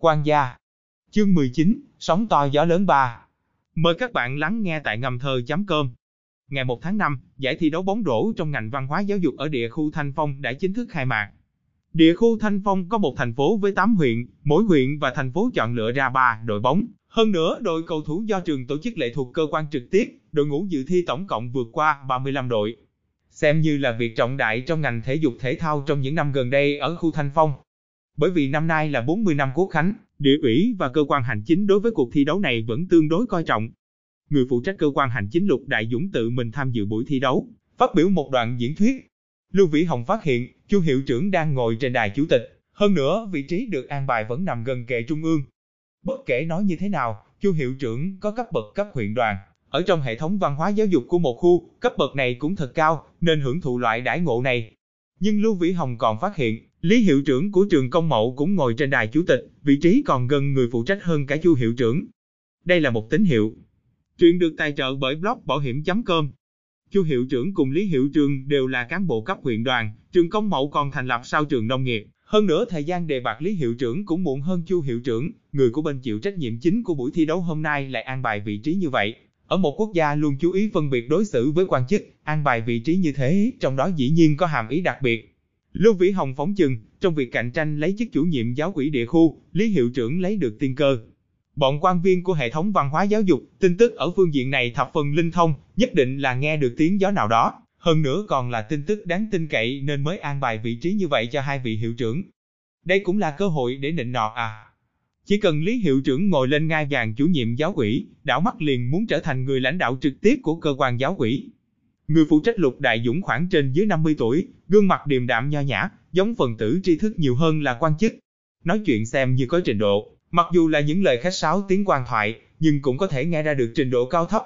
Quan gia. Chương 19, sóng to gió lớn 3. Mời các bạn lắng nghe tại ngầm thơ.com. Ngày 1 tháng 5, giải thi đấu bóng rổ trong ngành văn hóa giáo dục ở địa khu Thanh Phong đã chính thức khai mạc. Địa khu Thanh Phong có một thành phố với 8 huyện, mỗi huyện và thành phố chọn lựa ra 3 đội bóng. Hơn nữa, đội cầu thủ do trường tổ chức lệ thuộc cơ quan trực tiếp, đội ngũ dự thi tổng cộng vượt qua 35 đội. Xem như là việc trọng đại trong ngành thể dục thể thao trong những năm gần đây ở khu Thanh Phong. Bởi vì năm nay là 40 năm quốc khánh, địa ủy và cơ quan hành chính đối với cuộc thi đấu này vẫn tương đối coi trọng. Người phụ trách cơ quan hành chính Lục Đại Dũng tự mình tham dự buổi thi đấu, phát biểu một đoạn diễn thuyết. Lưu Vĩ Hồng phát hiện, Chu hiệu trưởng đang ngồi trên đài chủ tịch, hơn nữa vị trí được an bài vẫn nằm gần kệ trung ương. Bất kể nói như thế nào, Chu hiệu trưởng có cấp bậc cấp huyện đoàn, ở trong hệ thống văn hóa giáo dục của một khu, cấp bậc này cũng thật cao, nên hưởng thụ loại đãi ngộ này. Nhưng Lưu Vĩ Hồng còn phát hiện, Lý hiệu trưởng của trường công mậu cũng ngồi trên đài chủ tịch, vị trí còn gần người phụ trách hơn cả Chu hiệu trưởng. Đây là một tín hiệu. Chuyện được tài trợ bởi blog bảo hiểm.com. Chu hiệu trưởng cùng Lý hiệu trường đều là cán bộ cấp huyện đoàn, trường công mậu còn thành lập sau trường nông nghiệp. Hơn nữa thời gian đề bạc Lý hiệu trưởng cũng muộn hơn Chu hiệu trưởng, người của bên chịu trách nhiệm chính của buổi thi đấu hôm nay lại an bài vị trí như vậy. Ở một quốc gia luôn chú ý phân biệt đối xử với quan chức, an bài vị trí như thế, trong đó dĩ nhiên có hàm ý đặc biệt. Lưu Vĩ Hồng phóng chừng, trong việc cạnh tranh lấy chức chủ nhiệm giáo quỹ địa khu, Lý hiệu trưởng lấy được tiên cơ. Bọn quan viên của hệ thống văn hóa giáo dục, tin tức ở phương diện này thập phần linh thông, nhất định là nghe được tiếng gió nào đó, hơn nữa còn là tin tức đáng tin cậy nên mới an bài vị trí như vậy cho hai vị hiệu trưởng. Đây cũng là cơ hội để nịnh nọt à. Chỉ cần Lý hiệu trưởng ngồi lên ngai vàng chủ nhiệm giáo quỹ, đảo mắt liền muốn trở thành người lãnh đạo trực tiếp của cơ quan giáo quỹ. Người phụ trách Lục Đại Dũng khoảng trên dưới 50 tuổi, gương mặt điềm đạm nho nhã, giống phần tử tri thức nhiều hơn là quan chức. Nói chuyện xem như có trình độ, mặc dù là những lời khách sáo tiếng quan thoại, nhưng cũng có thể nghe ra được trình độ cao thấp.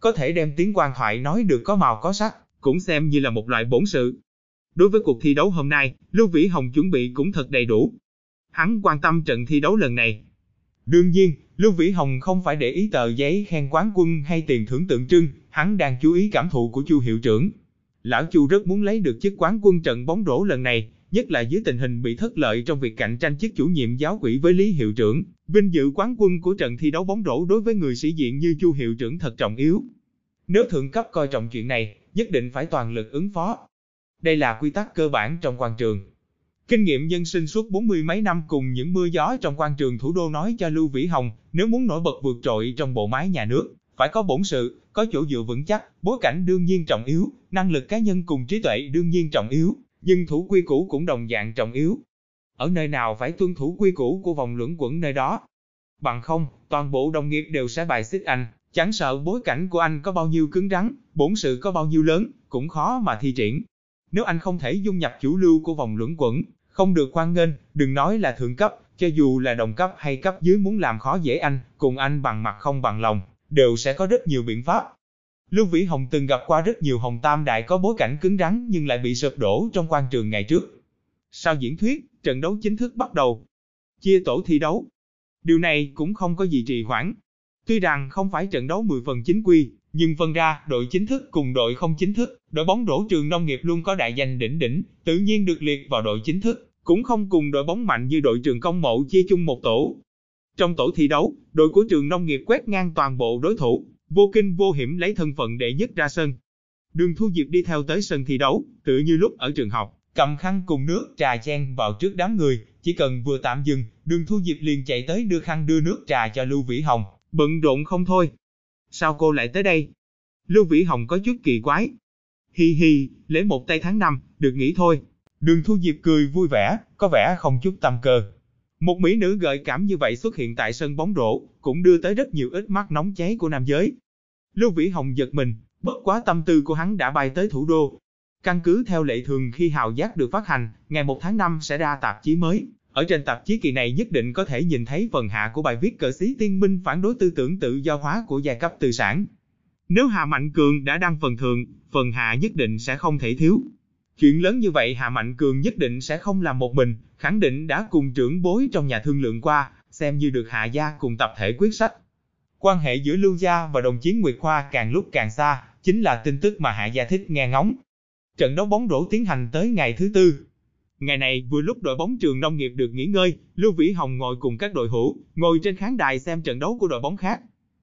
Có thể đem tiếng quan thoại nói được có màu có sắc, cũng xem như là một loại bổn sự. Đối với cuộc thi đấu hôm nay, Lưu Vĩ Hồng chuẩn bị cũng thật đầy đủ. Hắn quan tâm trận thi đấu lần này. Đương nhiên, Lưu Vĩ Hồng không phải để ý tờ giấy khen quán quân hay tiền thưởng tượng trưng, hắn đang chú ý cảm thụ của Chu hiệu trưởng. Lão Chu rất muốn lấy được chức quán quân trận bóng rổ lần này, nhất là dưới tình hình bị thất lợi trong việc cạnh tranh chức chủ nhiệm giáo quỹ với Lý hiệu trưởng. Vinh dự quán quân của trận thi đấu bóng rổ đối với người sĩ diện như Chu hiệu trưởng thật trọng yếu. Nếu thượng cấp coi trọng chuyện này, nhất định phải toàn lực ứng phó. Đây là quy tắc cơ bản trong quan trường. Kinh nghiệm nhân sinh suốt bốn mươi mấy năm cùng những mưa gió trong quan trường thủ đô nói cho Lưu Vĩ Hồng, nếu muốn nổi bật vượt trội trong bộ máy nhà nước, phải có bổn sự, có chỗ dựa vững chắc, bối cảnh đương nhiên trọng yếu, năng lực cá nhân cùng trí tuệ đương nhiên trọng yếu, nhưng thủ quy củ cũng đồng dạng trọng yếu. Ở nơi nào phải tuân thủ quy củ của vòng luẩn quẩn nơi đó. Bằng không, toàn bộ đồng nghiệp đều sẽ bài xích anh, chẳng sợ bối cảnh của anh có bao nhiêu cứng rắn, bổn sự có bao nhiêu lớn, cũng khó mà thi triển. Nếu anh không thể dung nhập chủ lưu của vòng luẩn quẩn, không được khoan nghênh, đừng nói là thượng cấp, cho dù là đồng cấp hay cấp dưới muốn làm khó dễ anh, cùng anh bằng mặt không bằng lòng, đều sẽ có rất nhiều biện pháp. Lưu Vĩ Hồng từng gặp qua rất nhiều hồng tam đại có bối cảnh cứng rắn nhưng lại bị sụp đổ trong quan trường ngày trước. Sau diễn thuyết, trận đấu chính thức bắt đầu. Chia tổ thi đấu. Điều này cũng không có gì trì hoãn. Tuy rằng không phải trận đấu 10 phần chính quy, nhưng phân ra đội chính thức cùng đội không chính thức, đội bóng rổ trường nông nghiệp luôn có đại danh đỉnh đỉnh, tự nhiên được liệt vào đội chính thức, cũng không cùng đội bóng mạnh như đội trường công mậu chia chung một tổ. Trong tổ thi đấu, đội của trường nông nghiệp quét ngang toàn bộ đối thủ, vô kinh vô hiểm lấy thân phận đệ nhất ra sân. Đường Thu Diệp đi theo tới sân thi đấu, tự như lúc ở trường học, cầm khăn cùng nước trà chen vào trước đám người, chỉ cần vừa tạm dừng, Đường Thu Diệp liền chạy tới đưa khăn đưa nước trà cho Lưu Vĩ Hồng, bận rộn không thôi. Sao cô lại tới đây? Lưu Vĩ Hồng có chút kỳ quái. Hi hi, lễ một tây tháng năm, được nghỉ thôi. Đường Thu Diệp cười vui vẻ, có vẻ không chút tâm cơ. Một mỹ nữ gợi cảm như vậy xuất hiện tại sân bóng rổ, cũng đưa tới rất nhiều ít mắt nóng cháy của nam giới. Lưu Vĩ Hồng giật mình, bất quá tâm tư của hắn đã bay tới thủ đô. Căn cứ theo lệ thường khi hào giác được phát hành, ngày 1 tháng 5 sẽ ra tạp chí mới. Ở trên tạp chí kỳ này nhất định có thể nhìn thấy phần hạ của bài viết cờ xí tiên minh phản đối tư tưởng tự do hóa của giai cấp tư sản. Nếu Hà Mạnh Cường đã đăng phần thượng, phần hạ nhất định sẽ không thể thiếu. Chuyện lớn như vậy Hà Mạnh Cường nhất định sẽ không làm một mình, khẳng định đã cùng trưởng bối trong nhà thương lượng qua, xem như được Hạ gia cùng tập thể quyết sách. Quan hệ giữa Lưu Gia và đồng chiến Nguyệt Khoa càng lúc càng xa, chính là tin tức mà Hạ gia thích nghe ngóng. Trận đấu bóng rổ tiến hành tới ngày thứ tư. Ngày này vừa lúc đội bóng trường nông nghiệp được nghỉ ngơi, Lưu Vĩ Hồng ngồi cùng các đội hữu, ngồi trên khán đài xem trận đấu của đội bóng khác.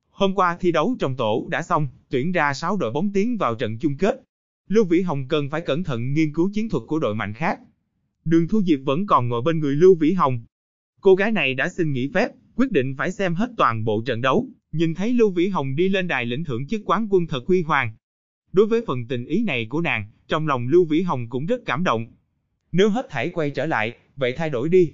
Hôm qua thi đấu trong tổ đã xong, tuyển ra 6 đội bóng tiến vào trận chung kết. Lưu Vĩ Hồng cần phải cẩn thận nghiên cứu chiến thuật của đội mạnh khác. Đường Thu Diệp vẫn còn ngồi bên người Lưu Vĩ Hồng. Cô gái này đã xin nghỉ phép, quyết định phải xem hết toàn bộ trận đấu, nhìn thấy Lưu Vĩ Hồng đi lên đài lĩnh thưởng chức quán quân thật huy hoàng. Đối với phần tình ý này của nàng, trong lòng Lưu Vĩ Hồng cũng rất cảm động. Nếu hết thảy quay trở lại, vậy thay đổi đi.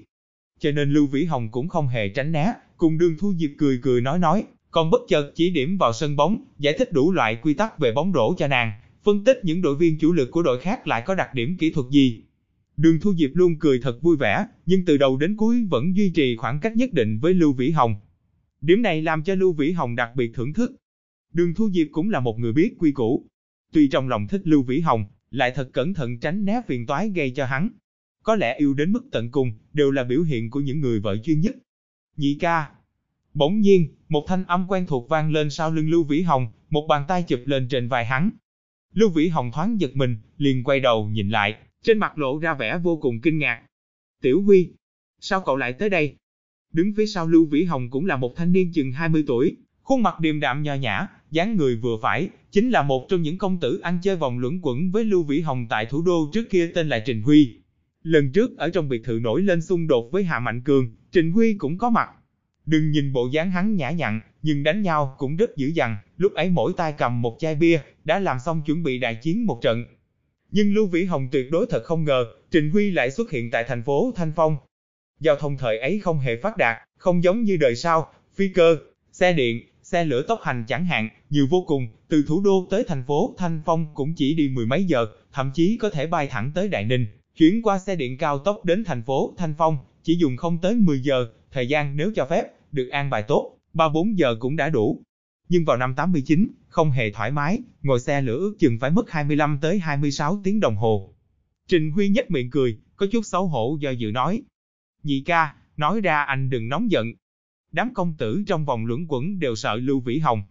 Cho nên Lưu Vĩ Hồng cũng không hề tránh né, cùng đường Thu Diệp cười cười nói nói, còn bất chợt chỉ điểm vào sân bóng, giải thích đủ loại quy tắc về bóng rổ cho nàng, phân tích những đội viên chủ lực của đội khác lại có đặc điểm kỹ thuật gì. Đường Thu Diệp luôn cười thật vui vẻ, nhưng từ đầu đến cuối vẫn duy trì khoảng cách nhất định với Lưu Vĩ Hồng. Điểm này làm cho Lưu Vĩ Hồng đặc biệt thưởng thức. Đường Thu Diệp cũng là một người biết quy củ. Tuy trong lòng thích Lưu Vĩ Hồng, lại thật cẩn thận tránh né phiền toái gây cho hắn. Có lẽ yêu đến mức tận cùng, đều là biểu hiện của những người vợ chuyên nhất. Nhị ca. Bỗng nhiên, một thanh âm quen thuộc vang lên sau lưng Lưu Vĩ Hồng, một bàn tay chụp lên trên vai hắn. Lưu Vĩ Hồng thoáng giật mình, liền quay đầu nhìn lại, trên mặt lộ ra vẻ vô cùng kinh ngạc. Tiểu Huy, sao cậu lại tới đây? Đứng phía sau Lưu Vĩ Hồng cũng là một thanh niên chừng 20 tuổi, khuôn mặt điềm đạm nho nhã, dáng người vừa phải, chính là một trong những công tử ăn chơi vòng luẩn quẩn với Lưu Vĩ Hồng tại thủ đô trước kia tên là Trình Huy. Lần trước ở trong biệt thự nổi lên xung đột với Hạ Mạnh Cường, Trình Huy cũng có mặt. Đừng nhìn bộ dáng hắn nhã nhặn, nhưng đánh nhau cũng rất dữ dằn, lúc ấy mỗi tay cầm một chai bia, đã làm xong chuẩn bị đại chiến một trận. Nhưng Lưu Vĩ Hồng tuyệt đối thật không ngờ, Trình Huy lại xuất hiện tại thành phố Thanh Phong. Giao thông thời ấy không hề phát đạt, không giống như đời sau, phi cơ, xe điện, xe lửa tốc hành chẳng hạn, nhiều vô cùng, từ thủ đô tới thành phố Thanh Phong cũng chỉ đi mười mấy giờ, thậm chí có thể bay thẳng tới Đại Ninh, chuyển qua xe điện cao tốc đến thành phố Thanh Phong, chỉ dùng không tới 10 giờ, thời gian nếu cho phép, được an bài tốt, 3-4 giờ cũng đã đủ. Nhưng vào năm 89, không hề thoải mái, ngồi xe lửa ước chừng phải mất 25 tới 26 tiếng đồng hồ. Trình Huy nhếch miệng cười, có chút xấu hổ do dự nói. Nhị ca, nói ra anh đừng nóng giận. Đám công tử trong vòng luẩn quẩn đều sợ Lưu Vĩ Hồng.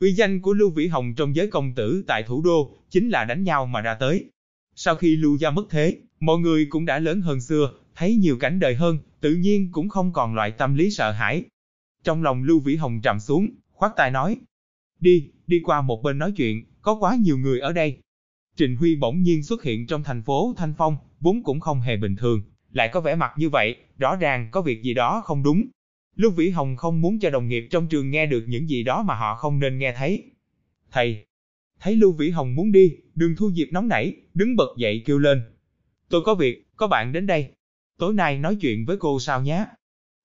Uy danh của Lưu Vĩ Hồng trong giới công tử tại thủ đô, chính là đánh nhau mà ra tới. Sau khi Lưu gia mất thế, mọi người cũng đã lớn hơn xưa, thấy nhiều cảnh đời hơn, tự nhiên cũng không còn loại tâm lý sợ hãi. Trong lòng Lưu Vĩ Hồng trầm xuống, khoát tay nói. Đi, đi qua một bên nói chuyện, có quá nhiều người ở đây. Trình Huy bỗng nhiên xuất hiện trong thành phố Thanh Phong, vốn cũng không hề bình thường, lại có vẻ mặt như vậy, rõ ràng có việc gì đó không đúng. Lưu Vĩ Hồng không muốn cho đồng nghiệp trong trường nghe được những gì đó mà họ không nên nghe thấy. Thầy, thấy Lưu Vĩ Hồng muốn đi, đường thu diệp nóng nảy, đứng bật dậy kêu lên. Tôi có việc, có bạn đến đây. Tối nay nói chuyện với cô sao nhé.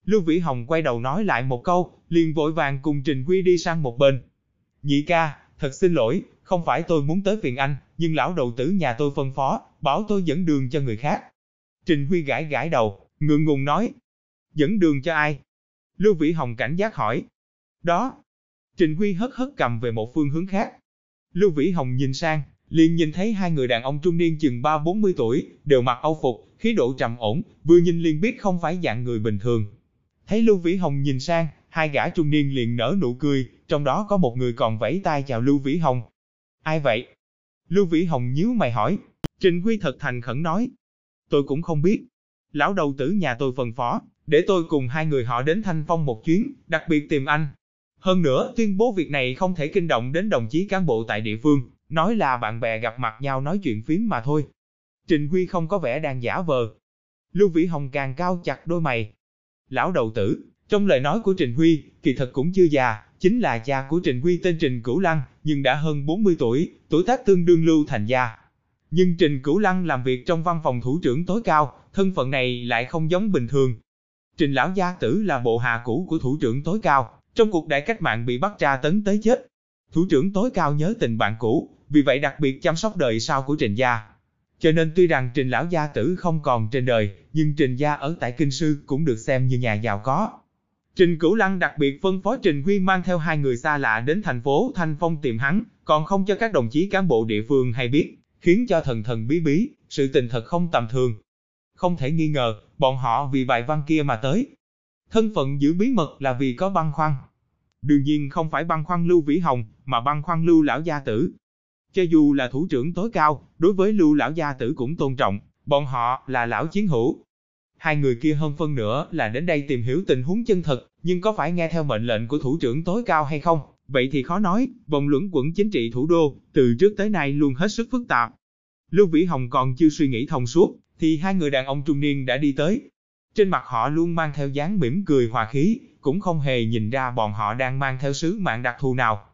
Lưu Vĩ Hồng quay đầu nói lại một câu, liền vội vàng cùng Trình Huy đi sang một bên. Nhị ca, thật xin lỗi, không phải tôi muốn tới viện anh, nhưng lão đầu tử nhà tôi phân phó, bảo tôi dẫn đường cho người khác. Trình Huy gãi gãi đầu, ngượng ngùng nói. Dẫn đường cho ai? Lưu Vĩ Hồng cảnh giác hỏi. Đó. Trình Huy hất hất cầm về một phương hướng khác. Lưu Vĩ Hồng nhìn sang, liền nhìn thấy hai người đàn ông trung niên chừng 3-40 tuổi, đều mặc âu phục, khí độ trầm ổn, vừa nhìn liền biết không phải dạng người bình thường. Thấy Lưu Vĩ Hồng nhìn sang, hai gã trung niên liền nở nụ cười, trong đó có một người còn vẫy tay chào Lưu Vĩ Hồng. Ai vậy? Lưu Vĩ Hồng nhíu mày hỏi. Trình Huy thật thành khẩn nói. Tôi cũng không biết. Lão đầu tử nhà tôi phân phó, để tôi cùng hai người họ đến Thanh Phong một chuyến, đặc biệt tìm anh. Hơn nữa, tuyên bố việc này không thể kinh động đến đồng chí cán bộ tại địa phương, nói là bạn bè gặp mặt nhau nói chuyện phím mà thôi. Trình Huy không có vẻ đang giả vờ. Lưu Vĩ Hồng càng cao chặt đôi mày. Lão đầu tử, trong lời nói của Trình Huy, kỳ thật cũng chưa già, chính là cha của Trình Huy tên Trình Cửu Lăng, nhưng đã hơn 40 tuổi, tuổi tác tương đương Lưu Thành Gia. Nhưng Trình Cửu Lăng làm việc trong văn phòng thủ trưởng tối cao, thân phận này lại không giống bình thường. Trình Lão Gia Tử là bộ hạ cũ của thủ trưởng tối cao, trong cuộc đại cách mạng bị bắt tra tấn tới chết. Thủ trưởng tối cao nhớ tình bạn cũ, vì vậy đặc biệt chăm sóc đời sau của Trình Gia. Cho nên tuy rằng Trình Lão Gia Tử không còn trên đời, nhưng Trình Gia ở tại Kinh Sư cũng được xem như nhà giàu có. Trình Cửu Lăng đặc biệt phân phó Trình Huy mang theo hai người xa lạ đến thành phố Thanh Phong tìm hắn, còn không cho các đồng chí cán bộ địa phương hay biết, khiến cho thần thần bí bí, sự tình thật không tầm thường. Không thể nghi ngờ, bọn họ vì bài văn kia mà tới. Thân phận giữ bí mật là vì có băng khoăn. Đương nhiên không phải băng khoăn Lưu Vĩ Hồng, mà băng khoăn Lưu Lão Gia Tử. Cho dù là thủ trưởng tối cao, đối với Lưu Lão Gia Tử cũng tôn trọng, Bọn họ là lão chiến hữu. Hai người kia hơn phân nữa là đến đây tìm hiểu tình huống chân thật, nhưng có phải nghe theo mệnh lệnh của thủ trưởng tối cao hay không? Vậy thì khó nói, vòng luẩn quẩn chính trị thủ đô, từ trước tới nay luôn hết sức phức tạp. Lưu Vĩ Hồng còn chưa suy nghĩ thông suốt, thì hai người đàn ông trung niên đã đi tới. Trên mặt họ luôn mang theo dáng mỉm cười hòa khí, cũng không hề nhìn ra bọn họ đang mang theo sứ mạng đặc thù nào.